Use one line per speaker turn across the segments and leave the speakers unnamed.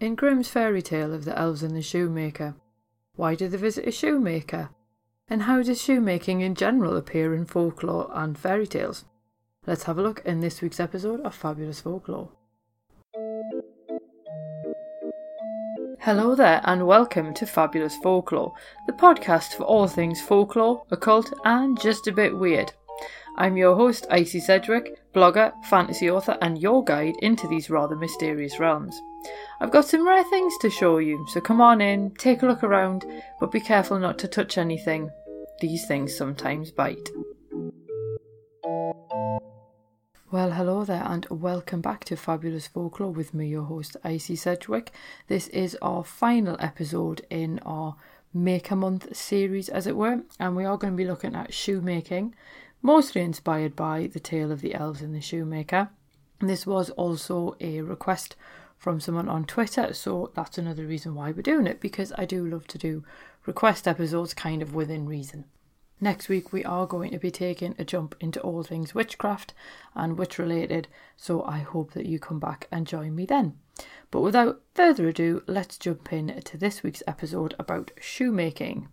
In Grimm's fairy tale of the elves and the shoemaker, why do they visit a shoemaker? And how does shoemaking in general appear in folklore and fairy tales? Let's have a look in this week's episode of Fabulous Folklore. Hello there, and welcome to Fabulous Folklore, the podcast for all things folklore, occult, and just a bit weird. I'm your host, Icy Sedgwick, blogger, fantasy author, and your guide into these rather mysterious realms. I've got some rare things to show you, so come on in, take a look around, but be careful not to touch anything. These things sometimes bite. Well, hello there, and welcome back to Fabulous Folklore with me, your host, Icy Sedgwick. This is our final episode in our Make a Month series, as it were, and we are going to be looking at shoemaking, mostly inspired by the tale of the elves and the shoemaker. This was also a request from someone on Twitter. So that's another reason why we're doing it because I do love to do request episodes kind of within reason. Next week, we are going to be taking a jump into all things witchcraft and witch related, so I hope that you come back and join me then. But without further ado, let's jump in to this week's episode about shoemaking.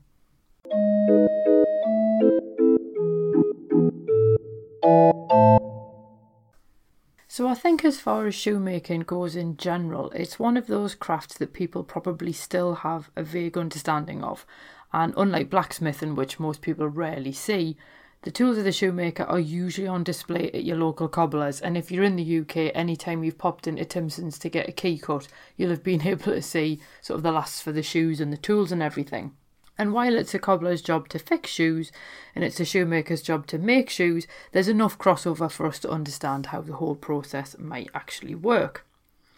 So I think as far as shoemaking goes in general, it's one of those crafts that people probably still have a vague understanding of. And unlike blacksmithing, which most people rarely see, the tools of the shoemaker are usually on display at your local cobblers. And if you're in the UK, anytime you've popped into Timpson's to get a key cut, you'll have been able to see sort of the lasts for the shoes and the tools and everything. And while it's a cobbler's job to fix shoes and it's a shoemaker's job to make shoes, there's enough crossover for us to understand how the whole process might actually work.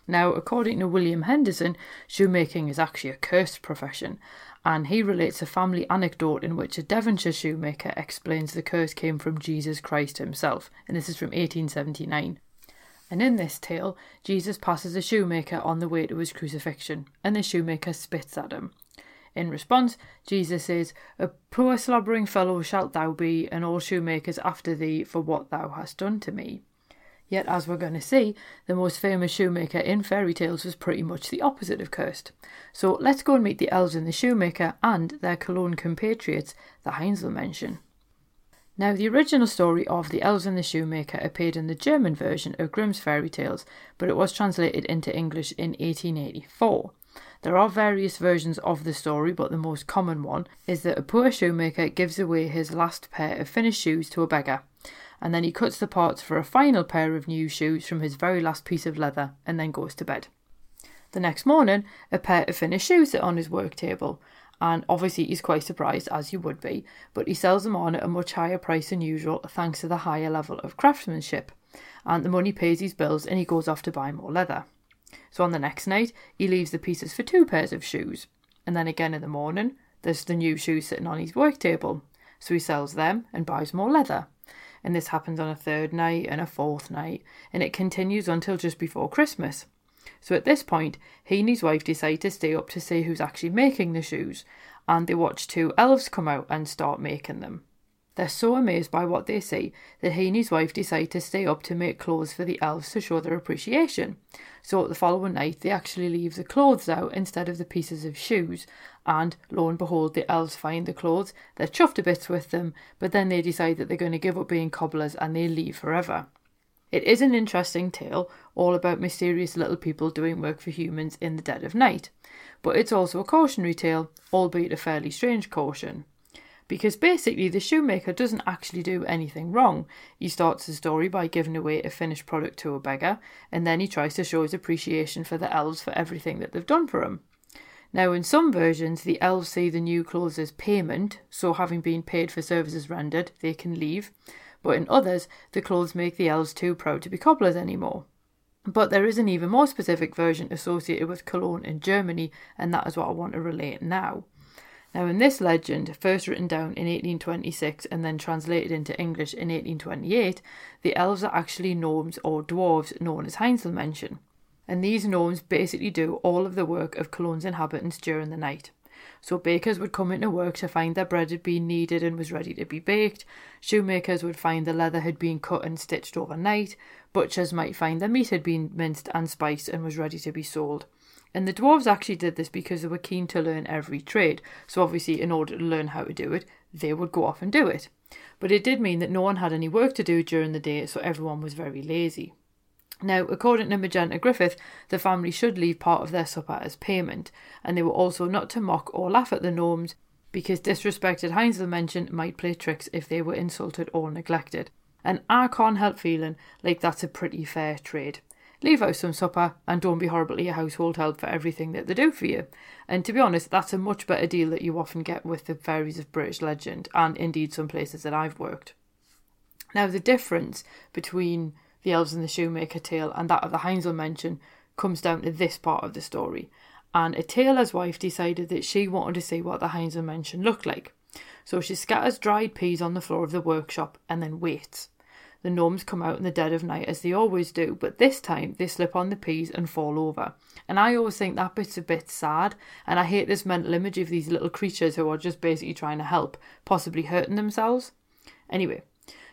Now, according to William Henderson, shoemaking is actually a cursed profession, and he relates a family anecdote in which a Devonshire shoemaker explains the curse came from Jesus Christ himself, and this is from 1879. And in this tale, Jesus passes a shoemaker on the way to his crucifixion, and the shoemaker spits at him. In response, Jesus says, A poor slobbering fellow shalt thou be, and all shoemakers after thee for what thou hast done to me. Yet, as we're going to see, the most famous shoemaker in fairy tales was pretty much the opposite of cursed. So let's go and meet the elves and the shoemaker and their Cologne compatriots, the Heinzelmännchen. Now, the original story of The Elves and the Shoemaker appeared in the German version of Grimm's fairy tales, but it was translated into English in 1884. There are various versions of the story, but the most common one is that a poor shoemaker gives away his last pair of finished shoes to a beggar, and then he cuts the parts for a final pair of new shoes from his very last piece of leather and then goes to bed. The next morning, a pair of finished shoes sit on his work table, and obviously he's quite surprised, as you would be, but he sells them on at a much higher price than usual thanks to the higher level of craftsmanship. And the money pays his bills, and he goes off to buy more leather. So on the next night, he leaves the pieces for two pairs of shoes. And then again in the morning, there's the new shoes sitting on his work table. So he sells them and buys more leather. And this happens on a third night and a fourth night, and it continues until just before Christmas. So at this point, he and his wife decide to stay up to see who's actually making the shoes, and they watch two elves come out and start making them. They're so amazed by what they see that he and his wife decide to stay up to make clothes for the elves to show their appreciation. So the following night, they actually leave the clothes out instead of the pieces of shoes, and lo and behold, the elves find the clothes. They're chuffed to bits with them, but then they decide that they're going to give up being cobblers and they leave forever. It is an interesting tale, all about mysterious little people doing work for humans in the dead of night. But it's also a cautionary tale, albeit a fairly strange caution because basically the shoemaker doesn't actually do anything wrong. He starts the story by giving away a finished product to a beggar, and then he tries to show his appreciation for the elves for everything that they've done for him. Now, in some versions, the elves see the new clothes as payment, so having been paid for services rendered, they can leave. But in others, the clothes make the elves too proud to be cobblers anymore. But there is an even more specific version associated with Cologne in Germany, and that is what I want to relate now. Now, in this legend, first written down in 1826 and then translated into English in 1828, the elves are actually gnomes or dwarves known as Heinzelmännchen. And these gnomes basically do all of the work of Cologne's inhabitants during the night. So bakers would come into work to find their bread had been kneaded and was ready to be baked. Shoemakers would find the leather had been cut and stitched overnight. butchers might find their meat had been minced and spiced and was ready to be sold. And the dwarves actually did this because they were keen to learn every trade. So, obviously, in order to learn how to do it, they would go off and do it. But it did mean that no one had any work to do during the day, so everyone was very lazy. Now, according to Magenta Griffith, the family should leave part of their supper as payment, and they were also not to mock or laugh at the gnomes because disrespected Heinzelmännchen might play tricks if they were insulted or neglected. And I can't help feeling like that's a pretty fair trade. Leave out some supper and don't be horribly your household help for everything that they do for you. And to be honest, that's a much better deal that you often get with the fairies of British legend and indeed some places that I've worked. Now, the difference between the elves and the shoemaker tale and that of the Heinzelmännchen comes down to this part of the story. And a tailor's wife decided that she wanted to see what the Heinzelmännchen looked like. So she scatters dried peas on the floor of the workshop and then waits. The gnomes come out in the dead of night as they always do, but this time they slip on the peas and fall over. And I always think that bit's a bit sad, and I hate this mental image of these little creatures who are just basically trying to help, possibly hurting themselves. Anyway,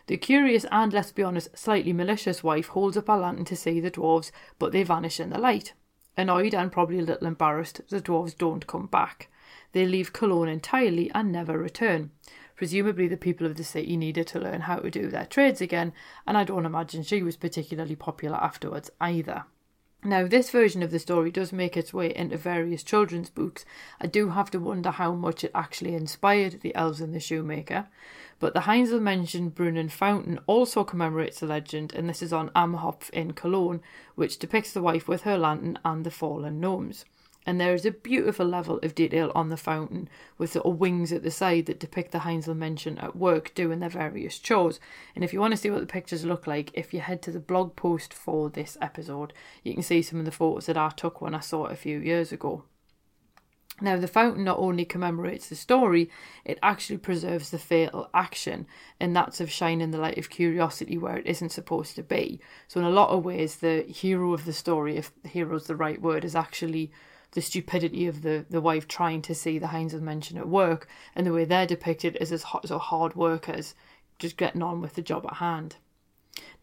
the curious and, let's be honest, slightly malicious wife holds up a lantern to see the dwarves, but they vanish in the light. Annoyed and probably a little embarrassed, the dwarves don't come back. They leave Cologne entirely and never return. Presumably, the people of the city needed to learn how to do their trades again, and I don't imagine she was particularly popular afterwards either. Now, this version of the story does make its way into various children's books. I do have to wonder how much it actually inspired the elves and the shoemaker. But the Heinzelmännchen Brunnen Fountain also commemorates the legend, and this is on Am Hof in Cologne, which depicts the wife with her lantern and the fallen gnomes. And there is a beautiful level of detail on the fountain with little wings at the side that depict the Heinzelmännchen at work doing their various chores. And if you want to see what the pictures look like, if you head to the blog post for this episode, you can see some of the photos that I took when I saw it a few years ago. Now, the fountain not only commemorates the story, it actually preserves the fatal action, and that's of shining the light of curiosity where it isn't supposed to be. So, in a lot of ways, the hero of the story, if hero is the right word, is actually the stupidity of the, the wife trying to see the Heinzelmännchen at work, and the way they're depicted is as hot, so hard workers, just getting on with the job at hand.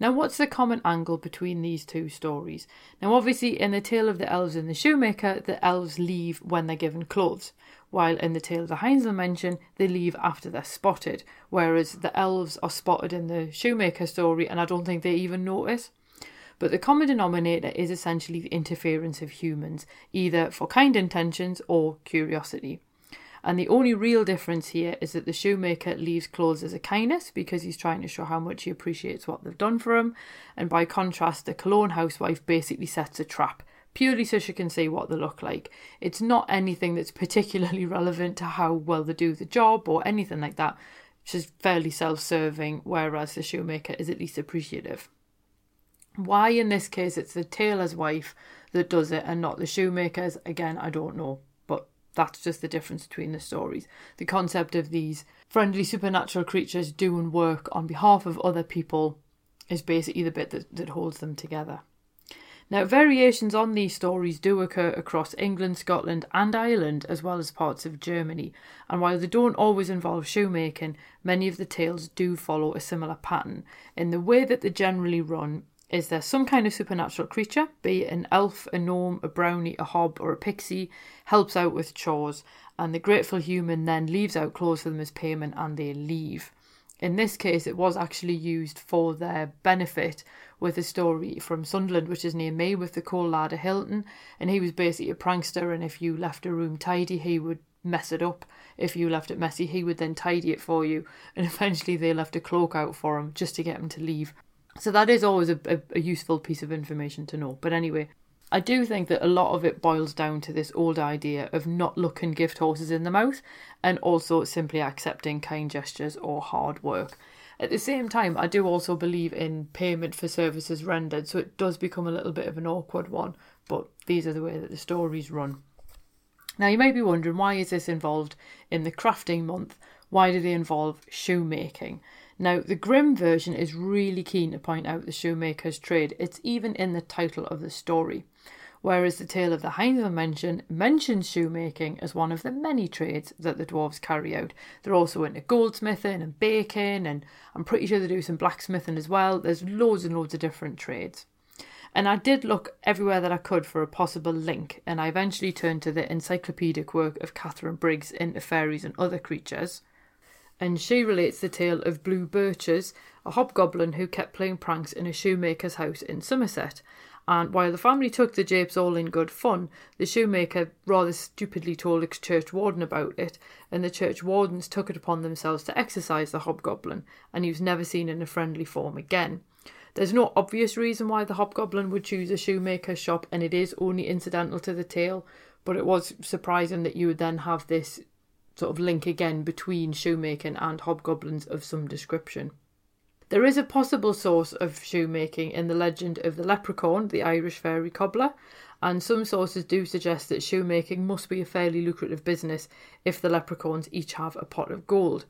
Now, what's the common angle between these two stories? Now, obviously, in the tale of the elves and the shoemaker, the elves leave when they're given clothes, while in the tale of the Heinzelmännchen, they leave after they're spotted, whereas the elves are spotted in the shoemaker story, and I don't think they even notice. But the common denominator is essentially the interference of humans, either for kind intentions or curiosity. And the only real difference here is that the shoemaker leaves clothes as a kindness because he's trying to show how much he appreciates what they've done for him. And by contrast, the Cologne housewife basically sets a trap purely so she can see what they look like. It's not anything that's particularly relevant to how well they do the job or anything like that. She's fairly self serving, whereas the shoemaker is at least appreciative. Why, in this case, it's the tailor's wife that does it and not the shoemaker's, again, I don't know. But that's just the difference between the stories. The concept of these friendly supernatural creatures doing work on behalf of other people is basically the bit that, that holds them together. Now, variations on these stories do occur across England, Scotland, and Ireland, as well as parts of Germany. And while they don't always involve shoemaking, many of the tales do follow a similar pattern. In the way that they generally run, is there some kind of supernatural creature, be it an elf, a gnome, a brownie, a hob, or a pixie, helps out with chores, and the grateful human then leaves out clothes for them as payment and they leave. In this case, it was actually used for their benefit with a story from Sunderland, which is near me, with the Cauld Lad of Hylton. And he was basically a prankster, and if you left a room tidy, he would mess it up. If you left it messy, he would then tidy it for you. And eventually, they left a cloak out for him just to get him to leave. So that is always a, a, a, useful piece of information to know. But anyway, I do think that a lot of it boils down to this old idea of not looking gift horses in the mouth and also simply accepting kind gestures or hard work. At the same time, I do also believe in payment for services rendered, so it does become a little bit of an awkward one, but these are the way that the stories run. Now, you may be wondering why is this involved in the crafting month? Why do they involve shoemaking? Now, the Grimm version is really keen to point out the shoemaker's trade. It's even in the title of the story. whereas the tale of the Heinzelmännchen mentions shoemaking as one of the many trades that the dwarves carry out. They're also into goldsmithing and baking, and I'm pretty sure they do some blacksmithing as well. There's loads and loads of different trades. And I did look everywhere that I could for a possible link, and I eventually turned to the encyclopedic work of Katharine Briggs into fairies and other creatures. And she relates the tale of Blue Burches, a hobgoblin who kept playing pranks in a shoemaker's house in Somerset, and while the family took the japes all in good fun, the shoemaker rather stupidly told the church warden about it, and the church wardens took it upon themselves to exorcise the hobgoblin, and he was never seen in a friendly form again. There's no obvious reason why the hobgoblin would choose a shoemaker's shop, and it is only incidental to the tale, but it was surprising that you would then have this sort of link again between shoemaking and hobgoblins of some description. There is a possible source of shoemaking in the legend of the leprechaun, the Irish fairy cobbler, and some sources do suggest that shoemaking must be a fairly lucrative business if the leprechauns each have a pot of gold.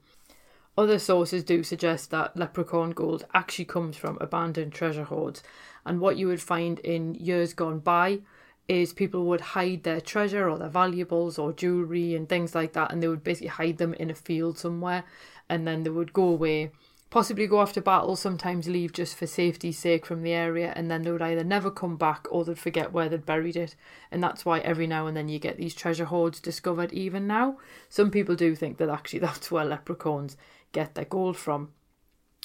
Other sources do suggest that leprechaun gold actually comes from abandoned treasure hoards, and what you would find in years gone by is people would hide their treasure or their valuables or jewelry and things like that, and they would basically hide them in a field somewhere, and then they would go away possibly go after battle, sometimes leave just for safety's sake from the area, and then they would either never come back or they'd forget where they'd buried it. And that's why every now and then you get these treasure hoards discovered, even now. Some people do think that actually that's where leprechauns get their gold from.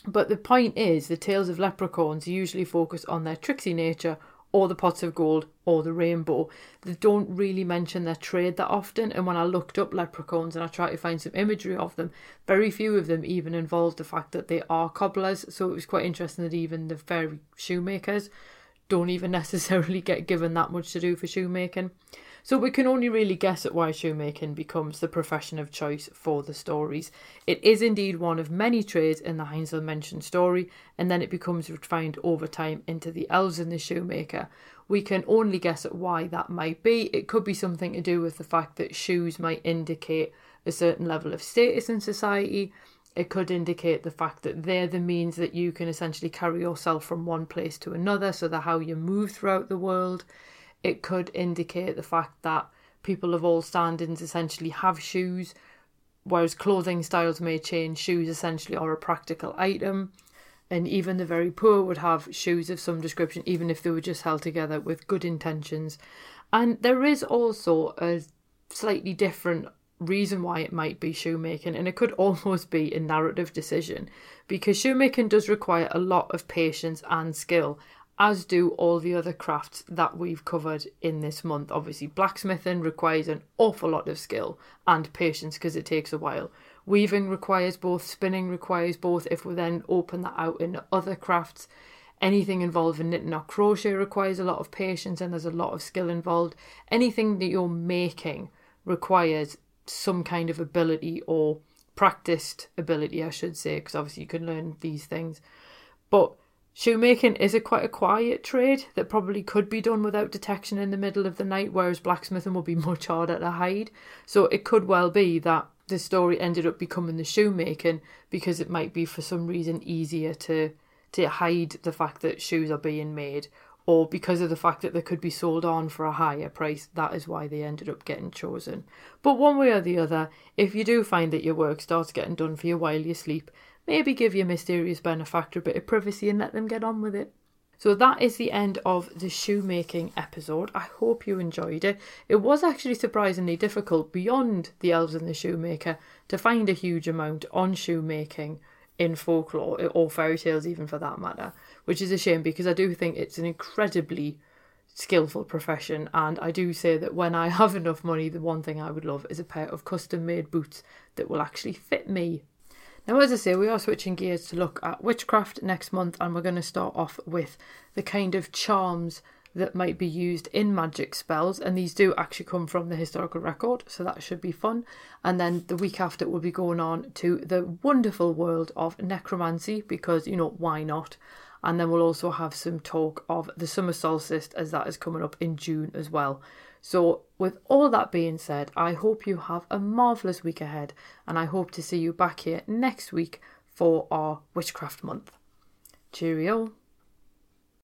But the point is, the tales of leprechauns usually focus on their tricksy nature or the pots of gold or the rainbow. They don't really mention their trade that often. And when I looked up leprechauns and I tried to find some imagery of them, very few of them even involved the fact that they are cobblers. So it was quite interesting that even the fairy shoemakers don't even necessarily get given that much to do for shoemaking. So we can only really guess at why shoemaking becomes the profession of choice for the stories. It is indeed one of many trades in the Heinzelmännchen story, and then it becomes refined over time into the elves and the shoemaker. We can only guess at why that might be. It could be something to do with the fact that shoes might indicate a certain level of status in society. It could indicate the fact that they're the means that you can essentially carry yourself from one place to another, so that how you move throughout the world it could indicate the fact that people of all standings essentially have shoes, whereas clothing styles may change. Shoes essentially are a practical item, and even the very poor would have shoes of some description, even if they were just held together with good intentions. And there is also a slightly different reason why it might be shoemaking, and it could almost be a narrative decision because shoemaking does require a lot of patience and skill as do all the other crafts that we've covered in this month. Obviously, blacksmithing requires an awful lot of skill and patience because it takes a while. Weaving requires both, spinning requires both. If we then open that out in other crafts, anything involving knitting or crochet requires a lot of patience and there's a lot of skill involved. Anything that you're making requires some kind of ability or practiced ability, I should say, because obviously you can learn these things. But Shoemaking is a quite a quiet trade that probably could be done without detection in the middle of the night, whereas blacksmithing would be much harder to hide. So it could well be that the story ended up becoming the shoemaking because it might be for some reason easier to to hide the fact that shoes are being made or because of the fact that they could be sold on for a higher price that is why they ended up getting chosen but one way or the other if you do find that your work starts getting done for you while you sleep Maybe give your mysterious benefactor a bit of privacy and let them get on with it. So that is the end of the shoemaking episode. I hope you enjoyed it. It was actually surprisingly difficult beyond the elves and the shoemaker to find a huge amount on shoemaking in folklore or fairy tales even for that matter, which is a shame because I do think it's an incredibly skillful profession and I do say that when I have enough money the one thing I would love is a pair of custom made boots that will actually fit me now, as I say, we are switching gears to look at witchcraft next month, and we're going to start off with the kind of charms that might be used in magic spells, and these do actually come from the historical record, so that should be fun. And then the week after, we'll be going on to the wonderful world of necromancy, because you know, why not? And then we'll also have some talk of the summer solstice, as that is coming up in June as well. So, with all that being said, I hope you have a marvellous week ahead, and I hope to see you back here next week for our Witchcraft Month. Cheerio.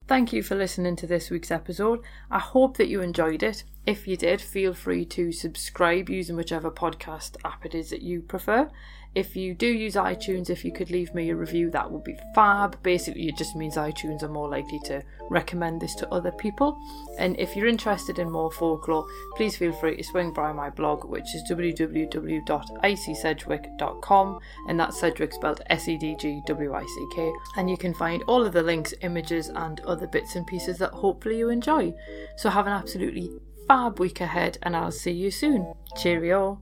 Thank you for listening to this week's episode. I hope that you enjoyed it. If you did, feel free to subscribe using whichever podcast app it is that you prefer. If you do use iTunes, if you could leave me a review, that would be fab. Basically, it just means iTunes are more likely to recommend this to other people. And if you're interested in more folklore, please feel free to swing by my blog, which is www.icysedgwick.com, and that's Sedgwick spelled S E D G W I C K. And you can find all of the links, images, and other bits and pieces that hopefully you enjoy. So have an absolutely fab week ahead, and I'll see you soon. Cheerio.